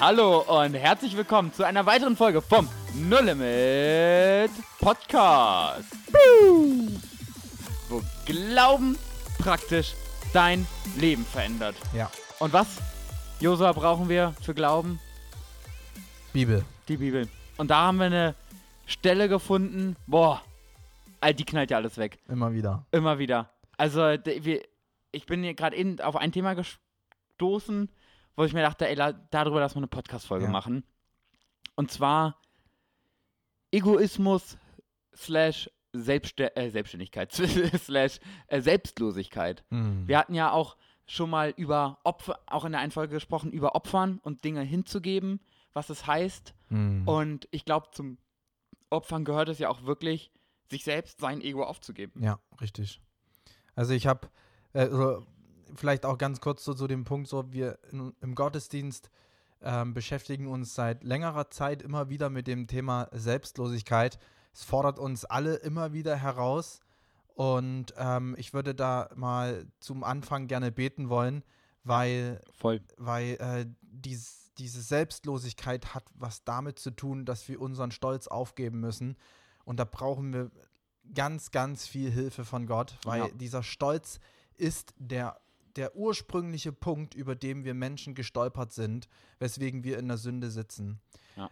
Hallo und herzlich willkommen zu einer weiteren Folge vom No Limit Podcast. Wo Glauben praktisch dein Leben verändert. Ja. Und was, Josua, brauchen wir für Glauben? Bibel. Die Bibel. Und da haben wir eine Stelle gefunden, boah, die knallt ja alles weg. Immer wieder. Immer wieder. Also, ich bin hier gerade eben auf ein Thema gestoßen, wo ich mir dachte, ey, darüber lass mal eine Podcast-Folge Ja. machen. Und zwar Egoismus slash Selbststä äh, Selbstständigkeit slash äh, Selbstlosigkeit. Hm. Wir hatten ja auch schon mal über Opfer, auch in der einen Folge gesprochen, über Opfern und Dinge hinzugeben, was es heißt. Hm. Und ich glaube, zum Opfern gehört es ja auch wirklich, sich selbst sein Ego aufzugeben. Ja, richtig. Also ich habe, äh, so, vielleicht auch ganz kurz so zu dem Punkt, so wir in, im Gottesdienst ähm, beschäftigen uns seit längerer Zeit immer wieder mit dem Thema Selbstlosigkeit. Es fordert uns alle immer wieder heraus. Und ähm, ich würde da mal zum Anfang gerne beten wollen, weil Voll. weil äh, dies, diese Selbstlosigkeit hat was damit zu tun, dass wir unseren Stolz aufgeben müssen. Und da brauchen wir ganz, ganz viel Hilfe von Gott, weil Ja. dieser Stolz ist der, der ursprüngliche Punkt, über den wir Menschen gestolpert sind, weswegen wir in der Sünde sitzen. Ja.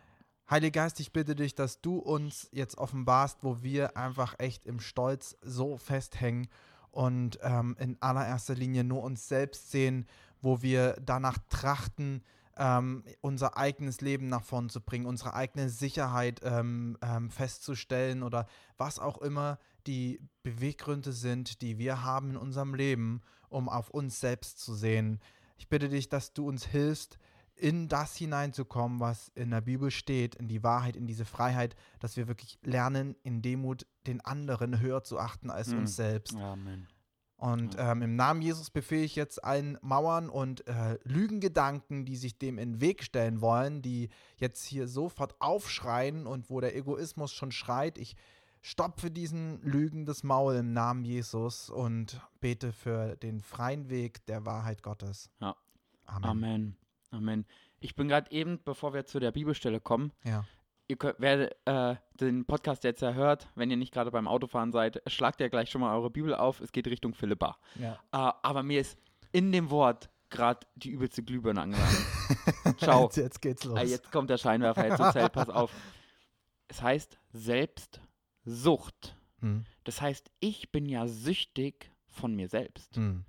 Heiliger Geist, ich bitte dich, dass du uns jetzt offenbarst, wo wir einfach echt im Stolz so festhängen und ähm, in allererster Linie nur uns selbst sehen, wo wir danach trachten, ähm, unser eigenes Leben nach vorn zu bringen, unsere eigene Sicherheit ähm, ähm, festzustellen oder was auch immer die Beweggründe sind, die wir haben in unserem Leben, um auf uns selbst zu sehen. Ich bitte dich, dass du uns hilfst, in das hineinzukommen, was in der Bibel steht, in die Wahrheit, in diese Freiheit, dass wir wirklich lernen, in Demut den anderen höher zu achten als Mhm. uns selbst. Amen. Und Ja. ähm, im Namen Jesus befehle ich jetzt allen Mauern und äh, Lügengedanken, die sich dem in den Weg stellen wollen, die jetzt hier sofort aufschreien und wo der Egoismus schon schreit. Ich stopfe diesen Lügen das Maul im Namen Jesus und bete für den freien Weg der Wahrheit Gottes. Ja. Amen. Amen. Amen. Ich bin gerade eben, bevor wir zu der Bibelstelle kommen, Ja. ihr könnt, wer äh, den Podcast jetzt ja hört, wenn ihr nicht gerade beim Autofahren seid, schlagt ja gleich schon mal eure Bibel auf. Es geht Richtung Philippa. ja. Äh, aber mir ist in dem Wort gerade die übelste Glühbirne angelangt. Ciao. Jetzt, jetzt geht's los. Ah, jetzt kommt der Scheinwerfer jetzt Zelt, pass auf. Es heißt Selbstsucht. Hm. Das heißt, ich bin ja süchtig von mir selbst. Hm.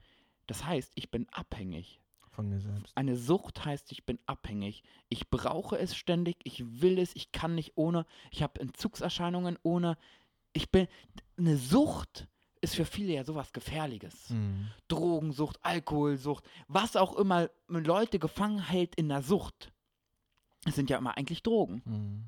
Das heißt, ich bin abhängig. Von mir selbst. Eine Sucht heißt, ich bin abhängig. Ich brauche es ständig, ich will es, ich kann nicht ohne. Ich habe Entzugserscheinungen ohne. Ich bin. Eine Sucht ist für viele ja sowas Gefährliches. Hm. Drogensucht, Alkoholsucht, was auch immer Leute gefangen hält in der Sucht. Es sind ja immer eigentlich Drogen. Hm.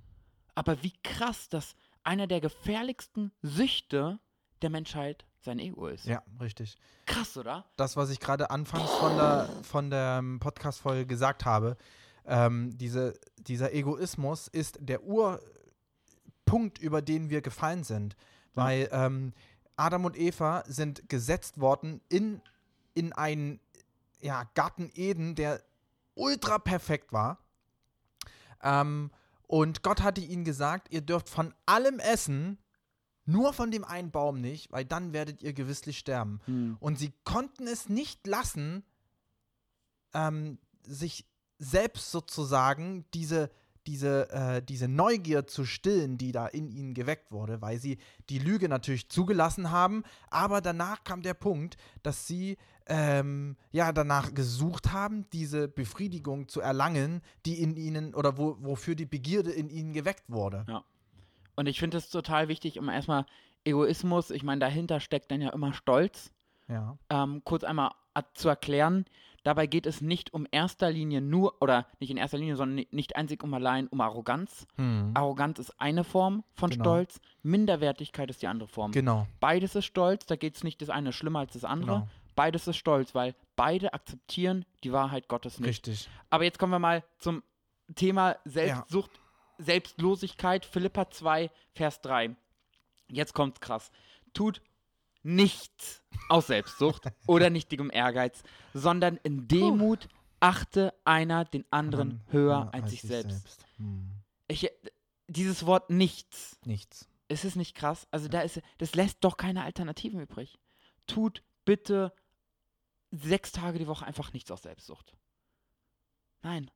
Aber wie krass, dass einer der gefährlichsten Süchte der Menschheit sein Ego ist. Ja, richtig. Krass, oder? das, was ich gerade anfangs von der, von der Podcast-Folge gesagt habe, ähm, diese, dieser Egoismus ist der Urpunkt, über den wir gefallen sind. Ja. Weil ähm, Adam und Eva sind gesetzt worden in, in einen ja, Garten Eden, der ultra perfekt war. Ähm, und Gott hatte ihnen gesagt, ihr dürft von allem essen, nur von dem einen Baum nicht, weil dann werdet ihr gewisslich sterben. Hm. Und sie konnten es nicht lassen, ähm, sich selbst sozusagen diese, diese, äh, diese Neugier zu stillen, die da in ihnen geweckt wurde, weil sie die Lüge natürlich zugelassen haben. Aber danach kam der Punkt, dass sie ähm, ja danach gesucht haben, diese Befriedigung zu erlangen, die in ihnen oder wo, wofür die Begierde in ihnen geweckt wurde. Und ich finde es total wichtig, um erstmal Egoismus, ich meine, dahinter steckt dann ja immer Stolz, Ja. ähm, kurz einmal zu erklären. Dabei geht es nicht um erster Linie nur, oder nicht in erster Linie, sondern ni- nicht einzig um allein um Arroganz. Hm. Arroganz ist eine Form von Genau. Stolz, Minderwertigkeit ist die andere Form. Genau. Beides ist Stolz, da geht es nicht das eine schlimmer als das andere. Genau. Beides ist Stolz, weil beide akzeptieren die Wahrheit Gottes nicht. Richtig. Aber jetzt kommen wir mal zum Thema Selbstsucht, Selbstlosigkeit, Philippa 2, Vers 3. Jetzt kommt's krass. Tut nichts aus Selbstsucht oder nichtigem Ehrgeiz, sondern in Demut achte einer den anderen Mann, höher ja, als sich selbst. Hm. Ich, dieses Wort nichts, Nichts. ist es nicht krass? Also da ist, das lässt doch keine Alternativen übrig. Tut bitte sechs Tage die Woche einfach nichts aus Selbstsucht. Nein,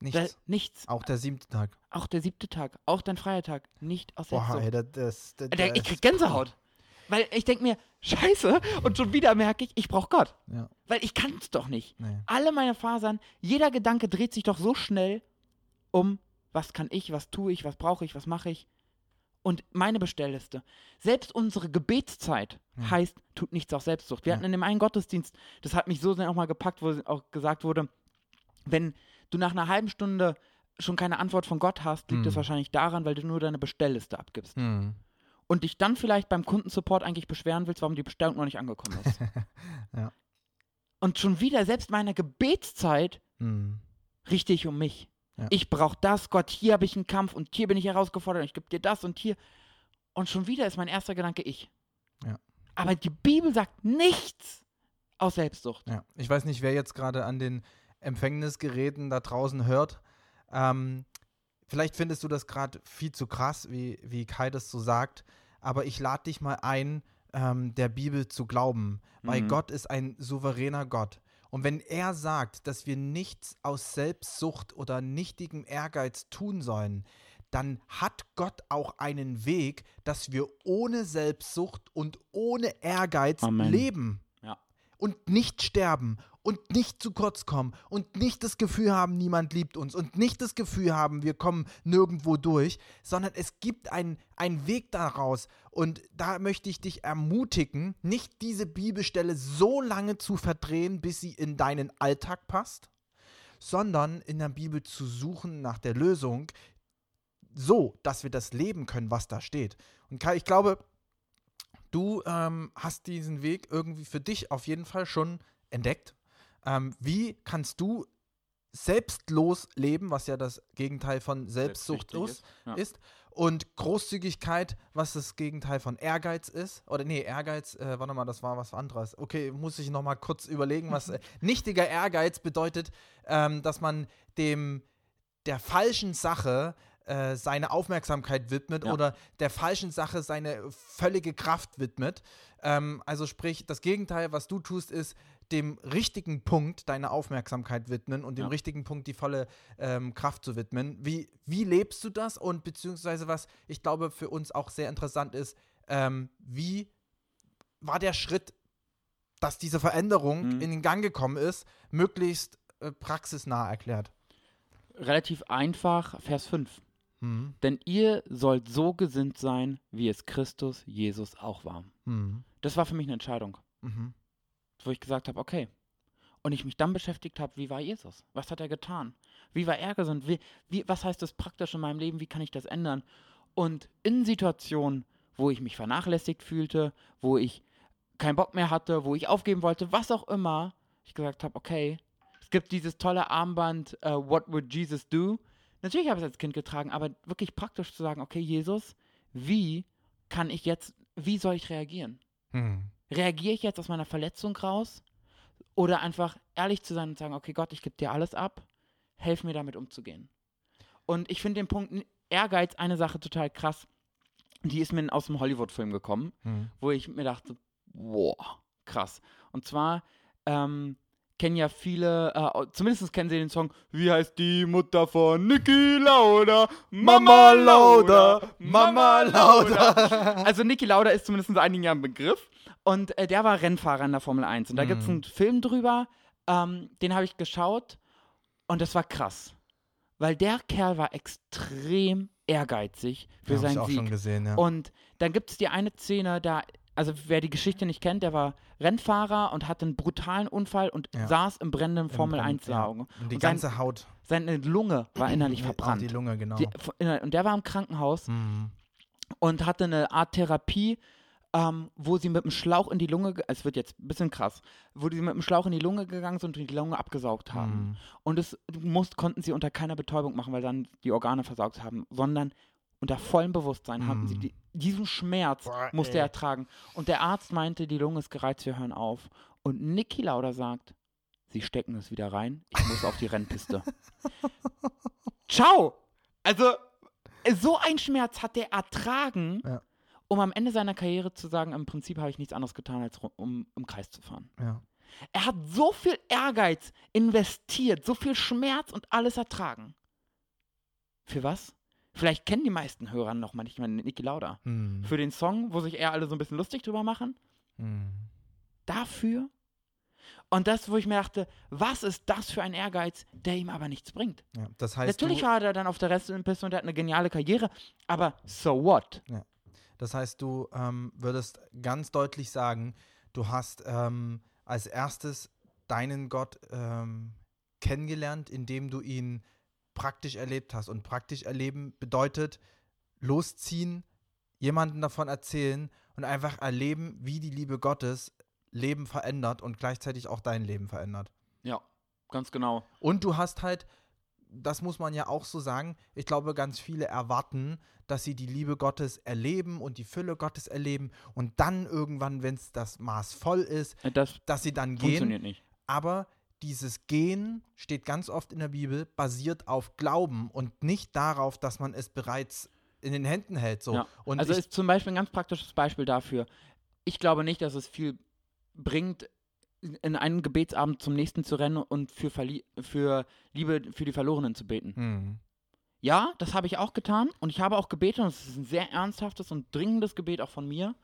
Nichts. da, nichts. Auch der siebte Tag. Auch der siebte Tag, auch dein freier Tag, nicht aus Boah, Selbstsucht. ey, das, das, das, ich krieg Gänsehaut. Weil ich denke mir, scheiße, und schon wieder merke ich, ich brauche Gott. Ja, Weil ich kann es doch nicht. nee. Alle meine Fasern, jeder Gedanke dreht sich doch so schnell um, was kann ich, was tue ich, was brauche ich, was mache ich. Und meine Bestellliste. Selbst unsere Gebetszeit Ja. heißt, tut nichts aus Selbstsucht. Wir Ja. hatten in dem einen Gottesdienst, das hat mich so sehr auch mal gepackt, wo auch gesagt wurde, wenn du nach einer halben Stunde schon keine Antwort von Gott hast, liegt es Hm. wahrscheinlich daran, weil du nur deine Bestellliste abgibst. Hm. Und dich dann vielleicht beim Kundensupport eigentlich beschweren willst, warum die Bestellung noch nicht angekommen ist. Ja. Und schon wieder, selbst meine Gebetszeit Hm. richte ich um mich. Ja. Ich brauche das, Gott, hier habe ich einen Kampf und hier bin ich herausgefordert und ich gebe dir das und hier. Und schon wieder ist mein erster Gedanke ich. Ja. Aber die Bibel sagt nichts aus Selbstsucht. Ja, ich weiß nicht, wer jetzt gerade an den Empfängnisgeräten da draußen hört. Ähm, vielleicht findest du das gerade viel zu krass, wie, wie Kai das so sagt. Aber ich lade dich mal ein, ähm, der Bibel zu glauben, weil Mhm. Gott ist ein souveräner Gott. Und wenn er sagt, dass wir nichts aus Selbstsucht oder nichtigem Ehrgeiz tun sollen, dann hat Gott auch einen Weg, dass wir ohne Selbstsucht und ohne Ehrgeiz Amen. leben Ja. und nicht sterben und nicht zu kurz kommen und nicht das Gefühl haben, niemand liebt uns und nicht das Gefühl haben, wir kommen nirgendwo durch, sondern es gibt einen, Weg daraus. Und da möchte ich dich ermutigen, nicht diese Bibelstelle so lange zu verdrehen, bis sie in deinen Alltag passt, sondern in der Bibel zu suchen nach der Lösung, so, dass wir das leben können, was da steht. Und ich glaube, du ähm, hast diesen Weg irgendwie für dich auf jeden Fall schon entdeckt. Ähm, wie kannst du selbstlos leben, was ja das Gegenteil von Selbstsucht ist, Ja. ist, und Großzügigkeit, was das Gegenteil von Ehrgeiz ist. Oder nee, Ehrgeiz, äh, warte mal, das war was anderes. Okay, muss ich nochmal kurz überlegen, was äh, nichtiger Ehrgeiz bedeutet, ähm, dass man dem der falschen Sache äh, seine Aufmerksamkeit widmet Ja. oder der falschen Sache seine völlige Kraft widmet. Ähm, also sprich, das Gegenteil, was du tust, ist dem richtigen Punkt deine Aufmerksamkeit widmen und dem Ja. richtigen Punkt die volle ähm, Kraft zu widmen. Wie, wie lebst du das? Und beziehungsweise was ich glaube für uns auch sehr interessant ist, ähm, wie war der Schritt, dass diese Veränderung Mhm. in den Gang gekommen ist, möglichst äh, praxisnah erklärt? Relativ einfach, Vers 5. Mhm. Denn ihr sollt so gesinnt sein, wie es Christus Jesus auch war. Mhm. Das war für mich eine Entscheidung, Mhm. Wo ich gesagt habe, okay. Und ich mich dann beschäftigt habe, wie war Jesus? Was hat er getan? Wie war er gesinnt? Wie, wie, was heißt das praktisch in meinem Leben? Wie kann ich das ändern? Und in Situationen, wo ich mich vernachlässigt fühlte, wo ich keinen Bock mehr hatte, wo ich aufgeben wollte, was auch immer, ich gesagt habe, okay, es gibt dieses tolle Armband, äh, What would Jesus do? Natürlich habe ich es als Kind getragen, aber wirklich praktisch zu sagen, okay, Jesus, wie kann ich jetzt, wie soll ich reagieren? Mhm. Reagiere ich jetzt aus meiner Verletzung raus? Oder einfach ehrlich zu sein und sagen, okay, Gott, ich gebe dir alles ab, helf mir damit umzugehen. Und ich finde den Punkt Ehrgeiz eine Sache total krass. Die ist mir aus dem Hollywood-Film gekommen, Mhm. wo ich mir dachte, wow, krass. Und zwar ähm, kennen ja viele, äh, zumindest kennen sie den Song, wie heißt die Mutter von Niki Lauda? Mama Lauda, Mama Lauda. Also Niki Lauda ist zumindest seit einigen Jahren ein Begriff. Und äh, der war Rennfahrer in der Formel 1. Und da gibt es Mhm. einen Film drüber, ähm, den habe ich geschaut und das war krass. Weil der Kerl war extrem ehrgeizig für Ja, hab ich seinen auch schon Sieg. gesehen, ja. Und dann gibt es die eine Szene, da, also wer die Geschichte nicht kennt, der war Rennfahrer und hatte einen brutalen Unfall und Ja. saß im brennenden Formel Brenn- 1 ja. Wagen. Und die und sein- ganze Haut. Seine Lunge war innerlich Ja, verbrannt. Die Lunge, genau. Die, und der war im Krankenhaus Mhm. und hatte eine Art Therapie, ähm, wo sie mit dem Schlauch in die Lunge, ge- es wird jetzt ein bisschen krass, wo sie mit dem Schlauch in die Lunge gegangen sind und die Lunge abgesaugt haben. Mhm. Und das muss, konnten sie unter keiner Betäubung machen, weil dann die Organe versaugt haben, sondern unter vollem Bewusstsein haben sie die, diesen Schmerz Boah, musste er ertragen. Und der Arzt meinte, die Lunge ist gereizt, wir hören auf. Und Niki Lauda sagt, Sie stecken es wieder rein. Ich muss auf die Rennpiste. Ciao! Also, so ein Schmerz hat der ertragen, Ja. Um am Ende seiner Karriere zu sagen, im Prinzip habe ich nichts anderes getan, als um im Kreis zu fahren. Ja. Er hat so viel Ehrgeiz investiert, so viel Schmerz und alles ertragen. Für was? Vielleicht kennen die meisten Hörer noch mal nicht mal Niki Lauda. Hm. Für den Song, wo sich eher alle so ein bisschen lustig drüber machen. Hm. Dafür. Und das, wo ich mir dachte, was ist das für ein Ehrgeiz, der ihm aber nichts bringt? Ja. Das heißt, Natürlich war er dann auf der Restpiste und er hat eine geniale Karriere, aber so what? Das heißt, du ähm, würdest ganz deutlich sagen, du hast ähm, als erstes deinen Gott ähm, kennengelernt, indem du ihn praktisch erlebt hast. Und praktisch erleben bedeutet losziehen, jemanden davon erzählen und einfach erleben, wie die Liebe Gottes Leben verändert und gleichzeitig auch dein Leben verändert. Ja, ganz genau. Und du hast halt, das muss man ja auch so sagen, ich glaube, ganz viele erwarten, dass sie die Liebe Gottes erleben und die Fülle Gottes erleben und dann irgendwann, wenn es das Maß voll ist, Das dass sie dann gehen. funktioniert nicht. Aber dieses Gehen steht ganz oft in der Bibel, basiert auf Glauben und nicht darauf, dass man es bereits in den Händen hält. So. Ja. Also ist zum Beispiel ein ganz praktisches Beispiel dafür. Ich glaube nicht, dass es viel bringt, in einen Gebetsabend zum nächsten zu rennen und für, Verli für Liebe für die Verlorenen zu beten. Hm. Ja, das habe ich auch getan und ich habe auch gebetet und es ist ein sehr ernsthaftes und dringendes Gebet auch von mir.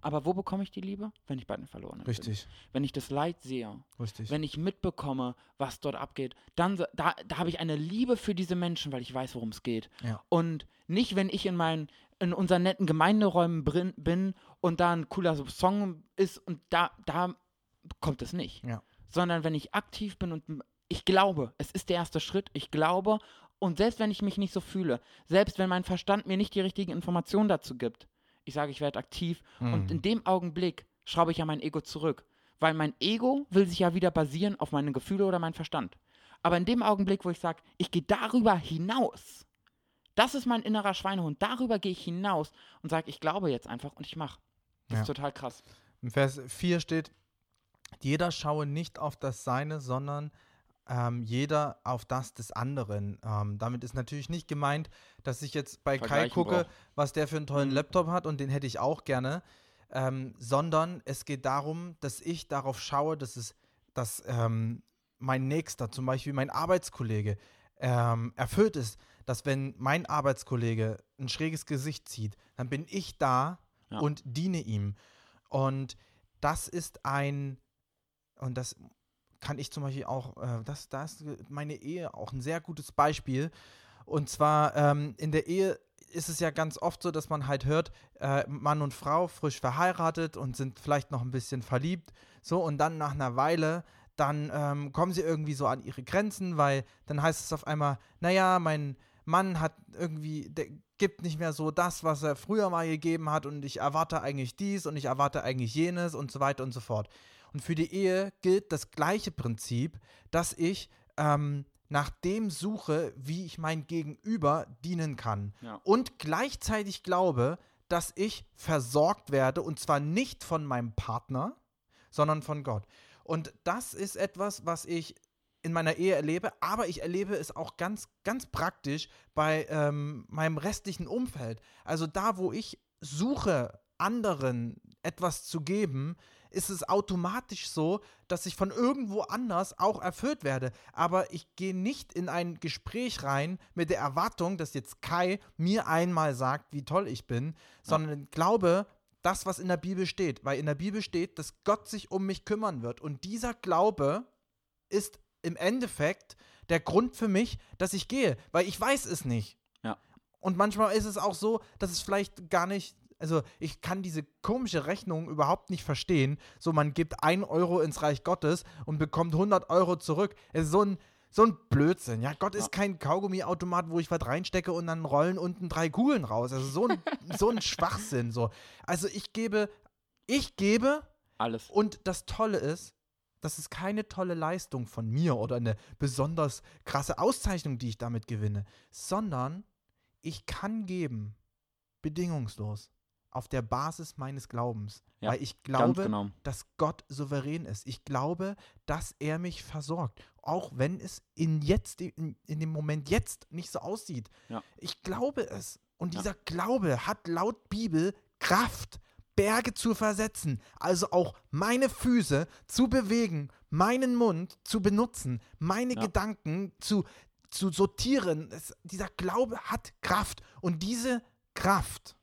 Aber wo bekomme ich die Liebe? Wenn ich bei den Verlorenen bin. Richtig, Wenn ich das Leid sehe, richtig. wenn ich mitbekomme, was dort abgeht, dann da, da habe ich eine Liebe für diese Menschen, weil ich weiß, worum es geht. Ja. Und nicht, wenn ich in meinen in unseren netten Gemeinderäumen bin und da ein cooler Song ist und da, da kommt es nicht. Ja. Sondern wenn ich aktiv bin und ich glaube, es ist der erste Schritt, ich glaube und selbst wenn ich mich nicht so fühle, selbst wenn mein Verstand mir nicht die richtigen Informationen dazu gibt, ich sage, ich werde aktiv und in dem Augenblick schraube ich ja mein Ego zurück. Weil mein Ego will sich ja wieder basieren auf meine Gefühle oder meinen Verstand. Aber in dem Augenblick, wo ich sage, ich gehe darüber hinaus, das ist mein innerer Schweinehund, darüber gehe ich hinaus und sage, ich glaube jetzt einfach und ich mache. Das Ja. ist total krass. Im Vers 4 steht, jeder schaue nicht auf das Seine, sondern ähm, jeder auf das des anderen. Ähm, damit ist natürlich nicht gemeint, dass ich jetzt bei Kai gucke, brauch. was der für einen tollen Mhm. Laptop hat und den hätte ich auch gerne, ähm, sondern es geht darum, dass ich darauf schaue, dass es, dass ähm, mein Nächster, zum Beispiel mein Arbeitskollege, ähm, erfüllt ist, dass wenn mein Arbeitskollege ein schräges Gesicht zieht, dann bin ich da Ja. und diene ihm. Und das ist ein, und das kann ich zum Beispiel auch, äh, das, da ist meine Ehe auch ein sehr gutes Beispiel. Und zwar ähm, in der Ehe ist es ja ganz oft so, dass man halt hört, äh, Mann und Frau frisch verheiratet und sind vielleicht noch ein bisschen verliebt. So, und dann nach einer Weile, dann ähm, kommen sie irgendwie so an ihre Grenzen, weil dann heißt es auf einmal, naja, mein Mann hat irgendwie, der gibt nicht mehr so das, was er früher mal gegeben hat und ich erwarte eigentlich dies und ich erwarte eigentlich jenes und so weiter und so fort. Und für die Ehe gilt das gleiche Prinzip, dass ich ähm, nach dem suche, wie ich mein Gegenüber dienen kann. Ja. Und gleichzeitig glaube, dass ich versorgt werde und zwar nicht von meinem Partner, sondern von Gott. Und das ist etwas, was ich in meiner Ehe erlebe, aber ich erlebe es auch ganz, ganz praktisch bei ähm, meinem restlichen Umfeld. Also da, wo ich suche, anderen etwas zu geben, ist es automatisch so, dass ich von irgendwo anders auch erfüllt werde. Aber ich gehe nicht in ein Gespräch rein mit der Erwartung, dass jetzt Kai mir einmal sagt, wie toll ich bin, sondern glaube, das, was in der Bibel steht. Weil in der Bibel steht, dass Gott sich um mich kümmern wird. Und dieser Glaube ist im Endeffekt der Grund für mich, dass ich gehe, weil ich weiß es nicht. Ja. Und manchmal ist es auch so, dass es vielleicht gar nicht, also ich kann diese komische Rechnung überhaupt nicht verstehen. So, man gibt ein Euro ins Reich Gottes und bekommt 100 Euro zurück. Es ist so ein, so ein Blödsinn. Ja, Gott ist kein Kaugummiautomat, wo ich was reinstecke und dann rollen unten drei Kugeln raus. Also so ein, so ein Schwachsinn. So. Also ich gebe, ich gebe Alles. und das Tolle ist, das ist keine tolle Leistung von mir oder eine besonders krasse Auszeichnung, die ich damit gewinne, sondern ich kann geben, bedingungslos, auf der Basis meines Glaubens. Ja, weil ich glaube, genau. dass Gott souverän ist. Ich glaube, dass er mich versorgt. Auch wenn es in, jetzt, in, in dem Moment jetzt nicht so aussieht. Ja. Ich glaube es. Und Ja. dieser Glaube hat laut Bibel Kraft, Berge zu versetzen. Also auch meine Füße zu bewegen, meinen Mund zu benutzen, meine Ja. Gedanken zu, zu sortieren. Es, dieser Glaube hat Kraft. Und diese Kraft,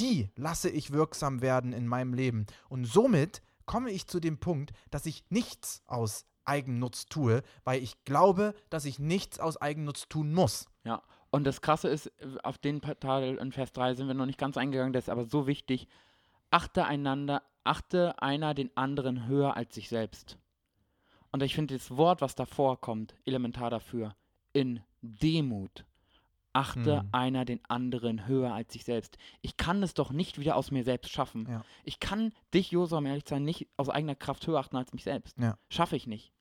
die lasse ich wirksam werden in meinem Leben. Und somit komme ich zu dem Punkt, dass ich nichts aus Eigennutz tue, weil ich glaube, dass ich nichts aus Eigennutz tun muss. Ja, und das Krasse ist, auf den Teil in Vers 3 sind wir noch nicht ganz eingegangen, das ist aber so wichtig. Achte einander, achte einer den anderen höher als sich selbst. Und ich finde das Wort, was davor kommt, elementar dafür. In Demut. Achte Hm. einer den anderen höher als sich selbst. Ich kann es doch nicht wieder aus mir selbst schaffen. Ja. Ich kann dich, Josua, um ehrlich zu sein, nicht aus eigener Kraft höher achten als mich selbst. Ja. Schaffe ich nicht.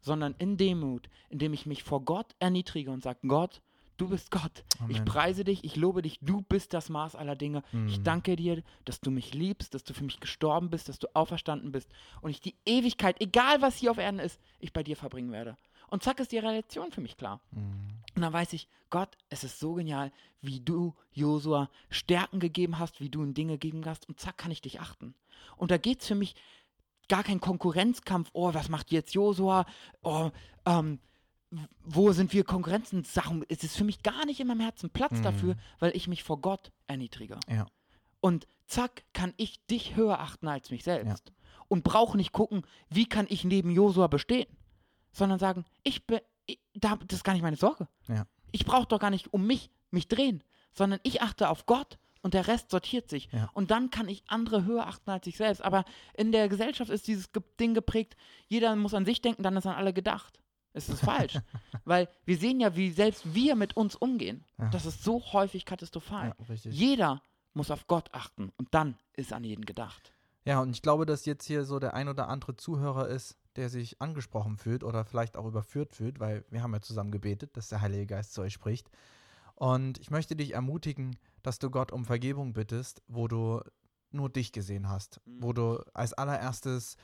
Sondern in Demut, indem ich mich vor Gott erniedrige und sage, Gott, du bist Gott. Ich Amen. preise dich, ich lobe dich, du bist das Maß aller Dinge. Ich Hm. danke dir, dass du mich liebst, dass du für mich gestorben bist, dass du auferstanden bist und ich die Ewigkeit, egal was hier auf Erden ist, ich bei dir verbringen werde. Und zack ist die Relation für mich klar. Hm. Und dann weiß ich, Gott, es ist so genial, wie du, Josua, Stärken gegeben hast, wie du in Dinge gegeben hast und zack kann ich dich achten. Und da geht es für mich gar kein Konkurrenzkampf, oh, was macht jetzt Josua, oh, ähm, wo sind wir Konkurrenzen? Sachen, es ist für mich gar nicht in meinem Herzen Platz Mhm. dafür, weil ich mich vor Gott erniedrige. Ja. Und zack, kann ich dich höher achten als mich selbst. Und brauche nicht gucken, wie kann ich neben Josua bestehen, sondern sagen, ich bin, ich, da, das ist gar nicht meine Sorge. Ja. Ich brauche doch gar nicht um mich, mich drehen, sondern ich achte auf Gott und der Rest sortiert sich. Ja. Und dann kann ich andere höher achten als ich selbst. Aber in der Gesellschaft ist dieses Ding geprägt, jeder muss an sich denken, dann ist an alle gedacht. Es ist falsch. Weil wir sehen ja, wie selbst wir mit uns umgehen. Ja. Das ist so häufig katastrophal. Ja. Jeder muss auf Gott achten und dann ist an jeden gedacht. Ja, und ich glaube, dass jetzt hier so der ein oder andere Zuhörer ist, der sich angesprochen fühlt oder vielleicht auch überführt fühlt, weil wir haben ja zusammen gebetet, dass der Heilige Geist zu euch spricht. Und ich möchte dich ermutigen, dass du Gott um Vergebung bittest, wo du nur dich gesehen hast, Mhm. wo du als allererstes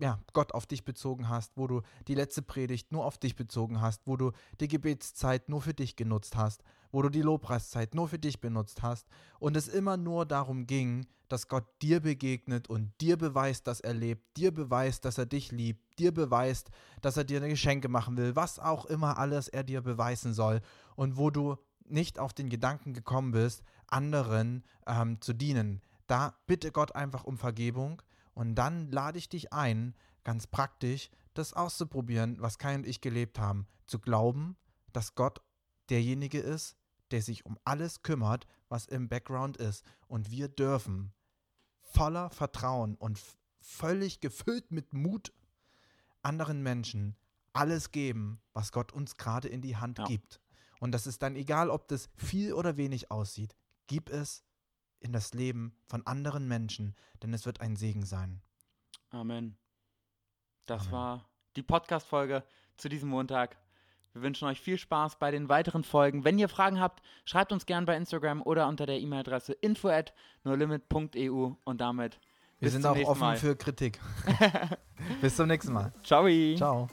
ja, Gott auf dich bezogen hast, wo du die letzte Predigt nur auf dich bezogen hast, wo du die Gebetszeit nur für dich genutzt hast, wo du die Lobpreiszeit nur für dich benutzt hast und es immer nur darum ging, dass Gott dir begegnet und dir beweist, dass er lebt, dir beweist, dass er dich liebt, dir beweist, dass er dir Geschenke machen will, was auch immer alles er dir beweisen soll und wo du nicht auf den Gedanken gekommen bist, anderen ähm, zu dienen. Da bitte Gott einfach um Vergebung und dann lade ich dich ein, ganz praktisch, das auszuprobieren, was Kai und ich gelebt haben. Zu glauben, dass Gott derjenige ist, der sich um alles kümmert, was im Background ist. Und wir dürfen voller Vertrauen und völlig gefüllt mit Mut anderen Menschen alles geben, was Gott uns gerade in die Hand Ja. gibt. Und das ist dann egal, ob das viel oder wenig aussieht. Gib es in das Leben von anderen Menschen, denn es wird ein Segen sein. Amen. Das Amen. war die Podcast-Folge zu diesem Montag. Wir wünschen euch viel Spaß bei den weiteren Folgen. Wenn ihr Fragen habt, schreibt uns gern bei Instagram oder unter der E-Mail-Adresse info at nolimit.eu und damit Wir sind auch offen Mal. für Kritik. Bis zum nächsten Mal. Ciao. Ciao.